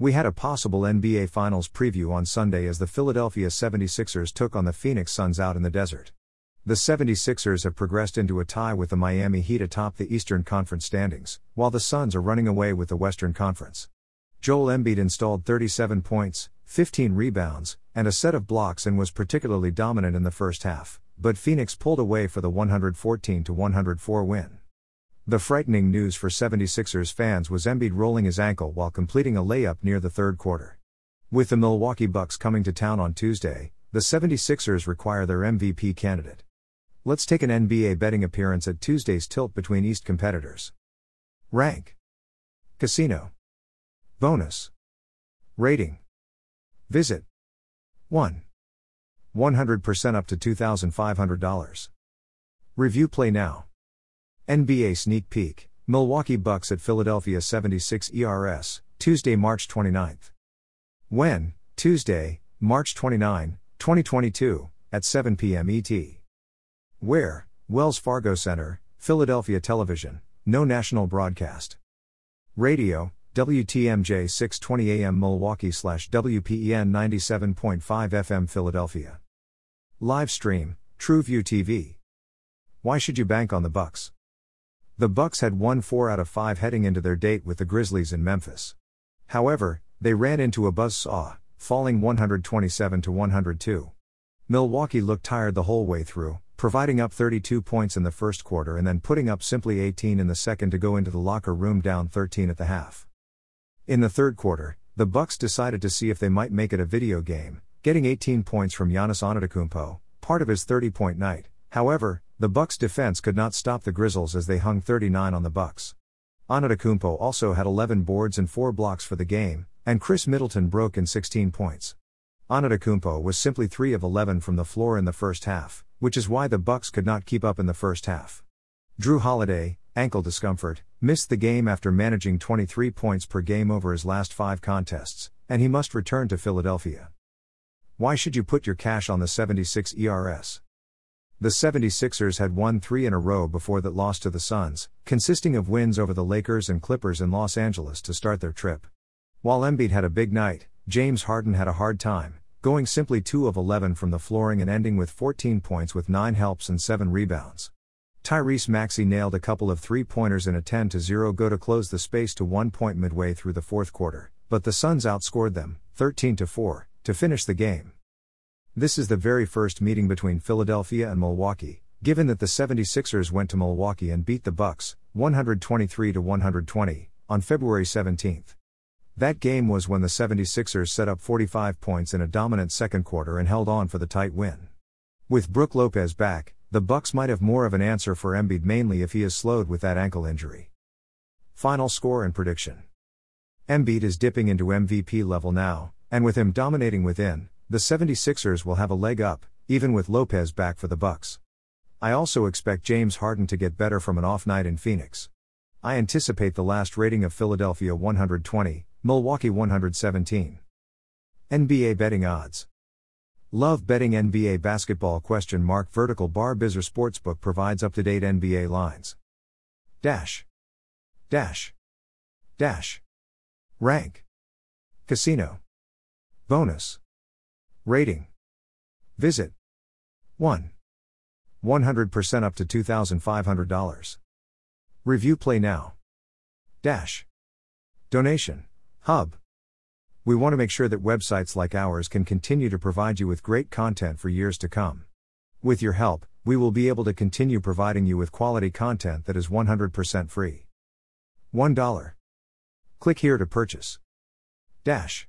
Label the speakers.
Speaker 1: We had a possible NBA Finals preview on Sunday as the Philadelphia 76ers took on the Phoenix Suns out in the desert. The 76ers have progressed into a tie with the Miami Heat atop the Eastern Conference standings, while the Suns are running away with the Western Conference. Joel Embiid installed 37 points, 15 rebounds, and a set of blocks and was particularly dominant in the first half, but Phoenix pulled away for the 114 104 win. The frightening news for 76ers fans was Embiid rolling his ankle while completing a layup near the third quarter. With the Milwaukee Bucks coming to town on Tuesday, the 76ers require their MVP candidate. Let's take an NBA betting appearance at Tuesday's tilt between East competitors. Rank Casino Bonus Rating Visit 1. 100% up to $2,500. Review play now. NBA Sneak Peek Milwaukee Bucks at Philadelphia 76 ERS, Tuesday, March 29th. When? Tuesday, March 29, 2022, at 7 p.m. ET. Where? Wells Fargo Center, Philadelphia Television, no national broadcast. Radio, WTMJ 620 AM Milwaukee slash WPEN 97.5 FM Philadelphia. Live stream, TrueView TV. Why should you bank on the Bucks? The Bucks had won 4 out of 5 heading into their date with the Grizzlies in Memphis. However, they ran into a buzz saw, falling 127 to 102. Milwaukee looked tired the whole way through, providing up 32 points in the first quarter and then putting up simply 18 in the second to go into the locker room down 13 at the half. In the third quarter, the Bucks decided to see if they might make it a video game, getting 18 points from Giannis Antetokounmpo, part of his 30-point night. However, the Bucks defense could not stop the Grizzlies as they hung 39 on the Bucks. Antetokounmpo also had 11 boards and 4 blocks for the game, and Khris Middleton broke in 16 points. Antetokounmpo was simply 3 of 11 from the floor in the first half, which is why the Bucks could not keep up in the first half. Jrue Holiday, ankle discomfort, missed the game after managing 23 points per game over his last 5 contests, and he must return to Philadelphia. Why should you put your cash on the 76 ERS? The 76ers had won three in a row before that loss to the Suns, consisting of wins over the Lakers and Clippers in Los Angeles to start their trip. While Embiid had a big night, James Harden had a hard time, going simply 2 of 11 from the flooring and ending with 14 points with 9 helps and 7 rebounds. Tyrese Maxey nailed a couple of three pointers in a 10 0 go to close the space to one point midway through the fourth quarter, but the Suns outscored them, 13 4, to finish the game. This is the very first meeting between Philadelphia and Milwaukee, given that the 76ers went to Milwaukee and beat the Bucks 123 to 120 on February 17. That game was when the 76ers set up 45 points in a dominant second quarter and held on for the tight win. With Brook Lopez back, the Bucks might have more of an answer for Embiid mainly if he is slowed with that ankle injury. Final score and prediction. Embiid is dipping into MVP level now, and with him dominating within, the 76ers will have a leg up, even with Lopez back for the Bucks. I also expect James Harden to get better from an off night in Phoenix. I anticipate the last rating of Philadelphia 120, Milwaukee 117. NBA betting odds. Love betting NBA basketball question mark vertical bar Bizzer Sportsbook provides up-to-date NBA lines. Dash. Dash. Dash. Rank. Casino. Bonus. Rating. Visit. 1. 100% up to $2,500. Review play now. Dash. Donation. Hub. We want to make sure that websites like ours can continue to provide you with great content for years to come. With your help, we will be able to continue providing you with quality content that is 100% free. $1. Click here to purchase. Dash.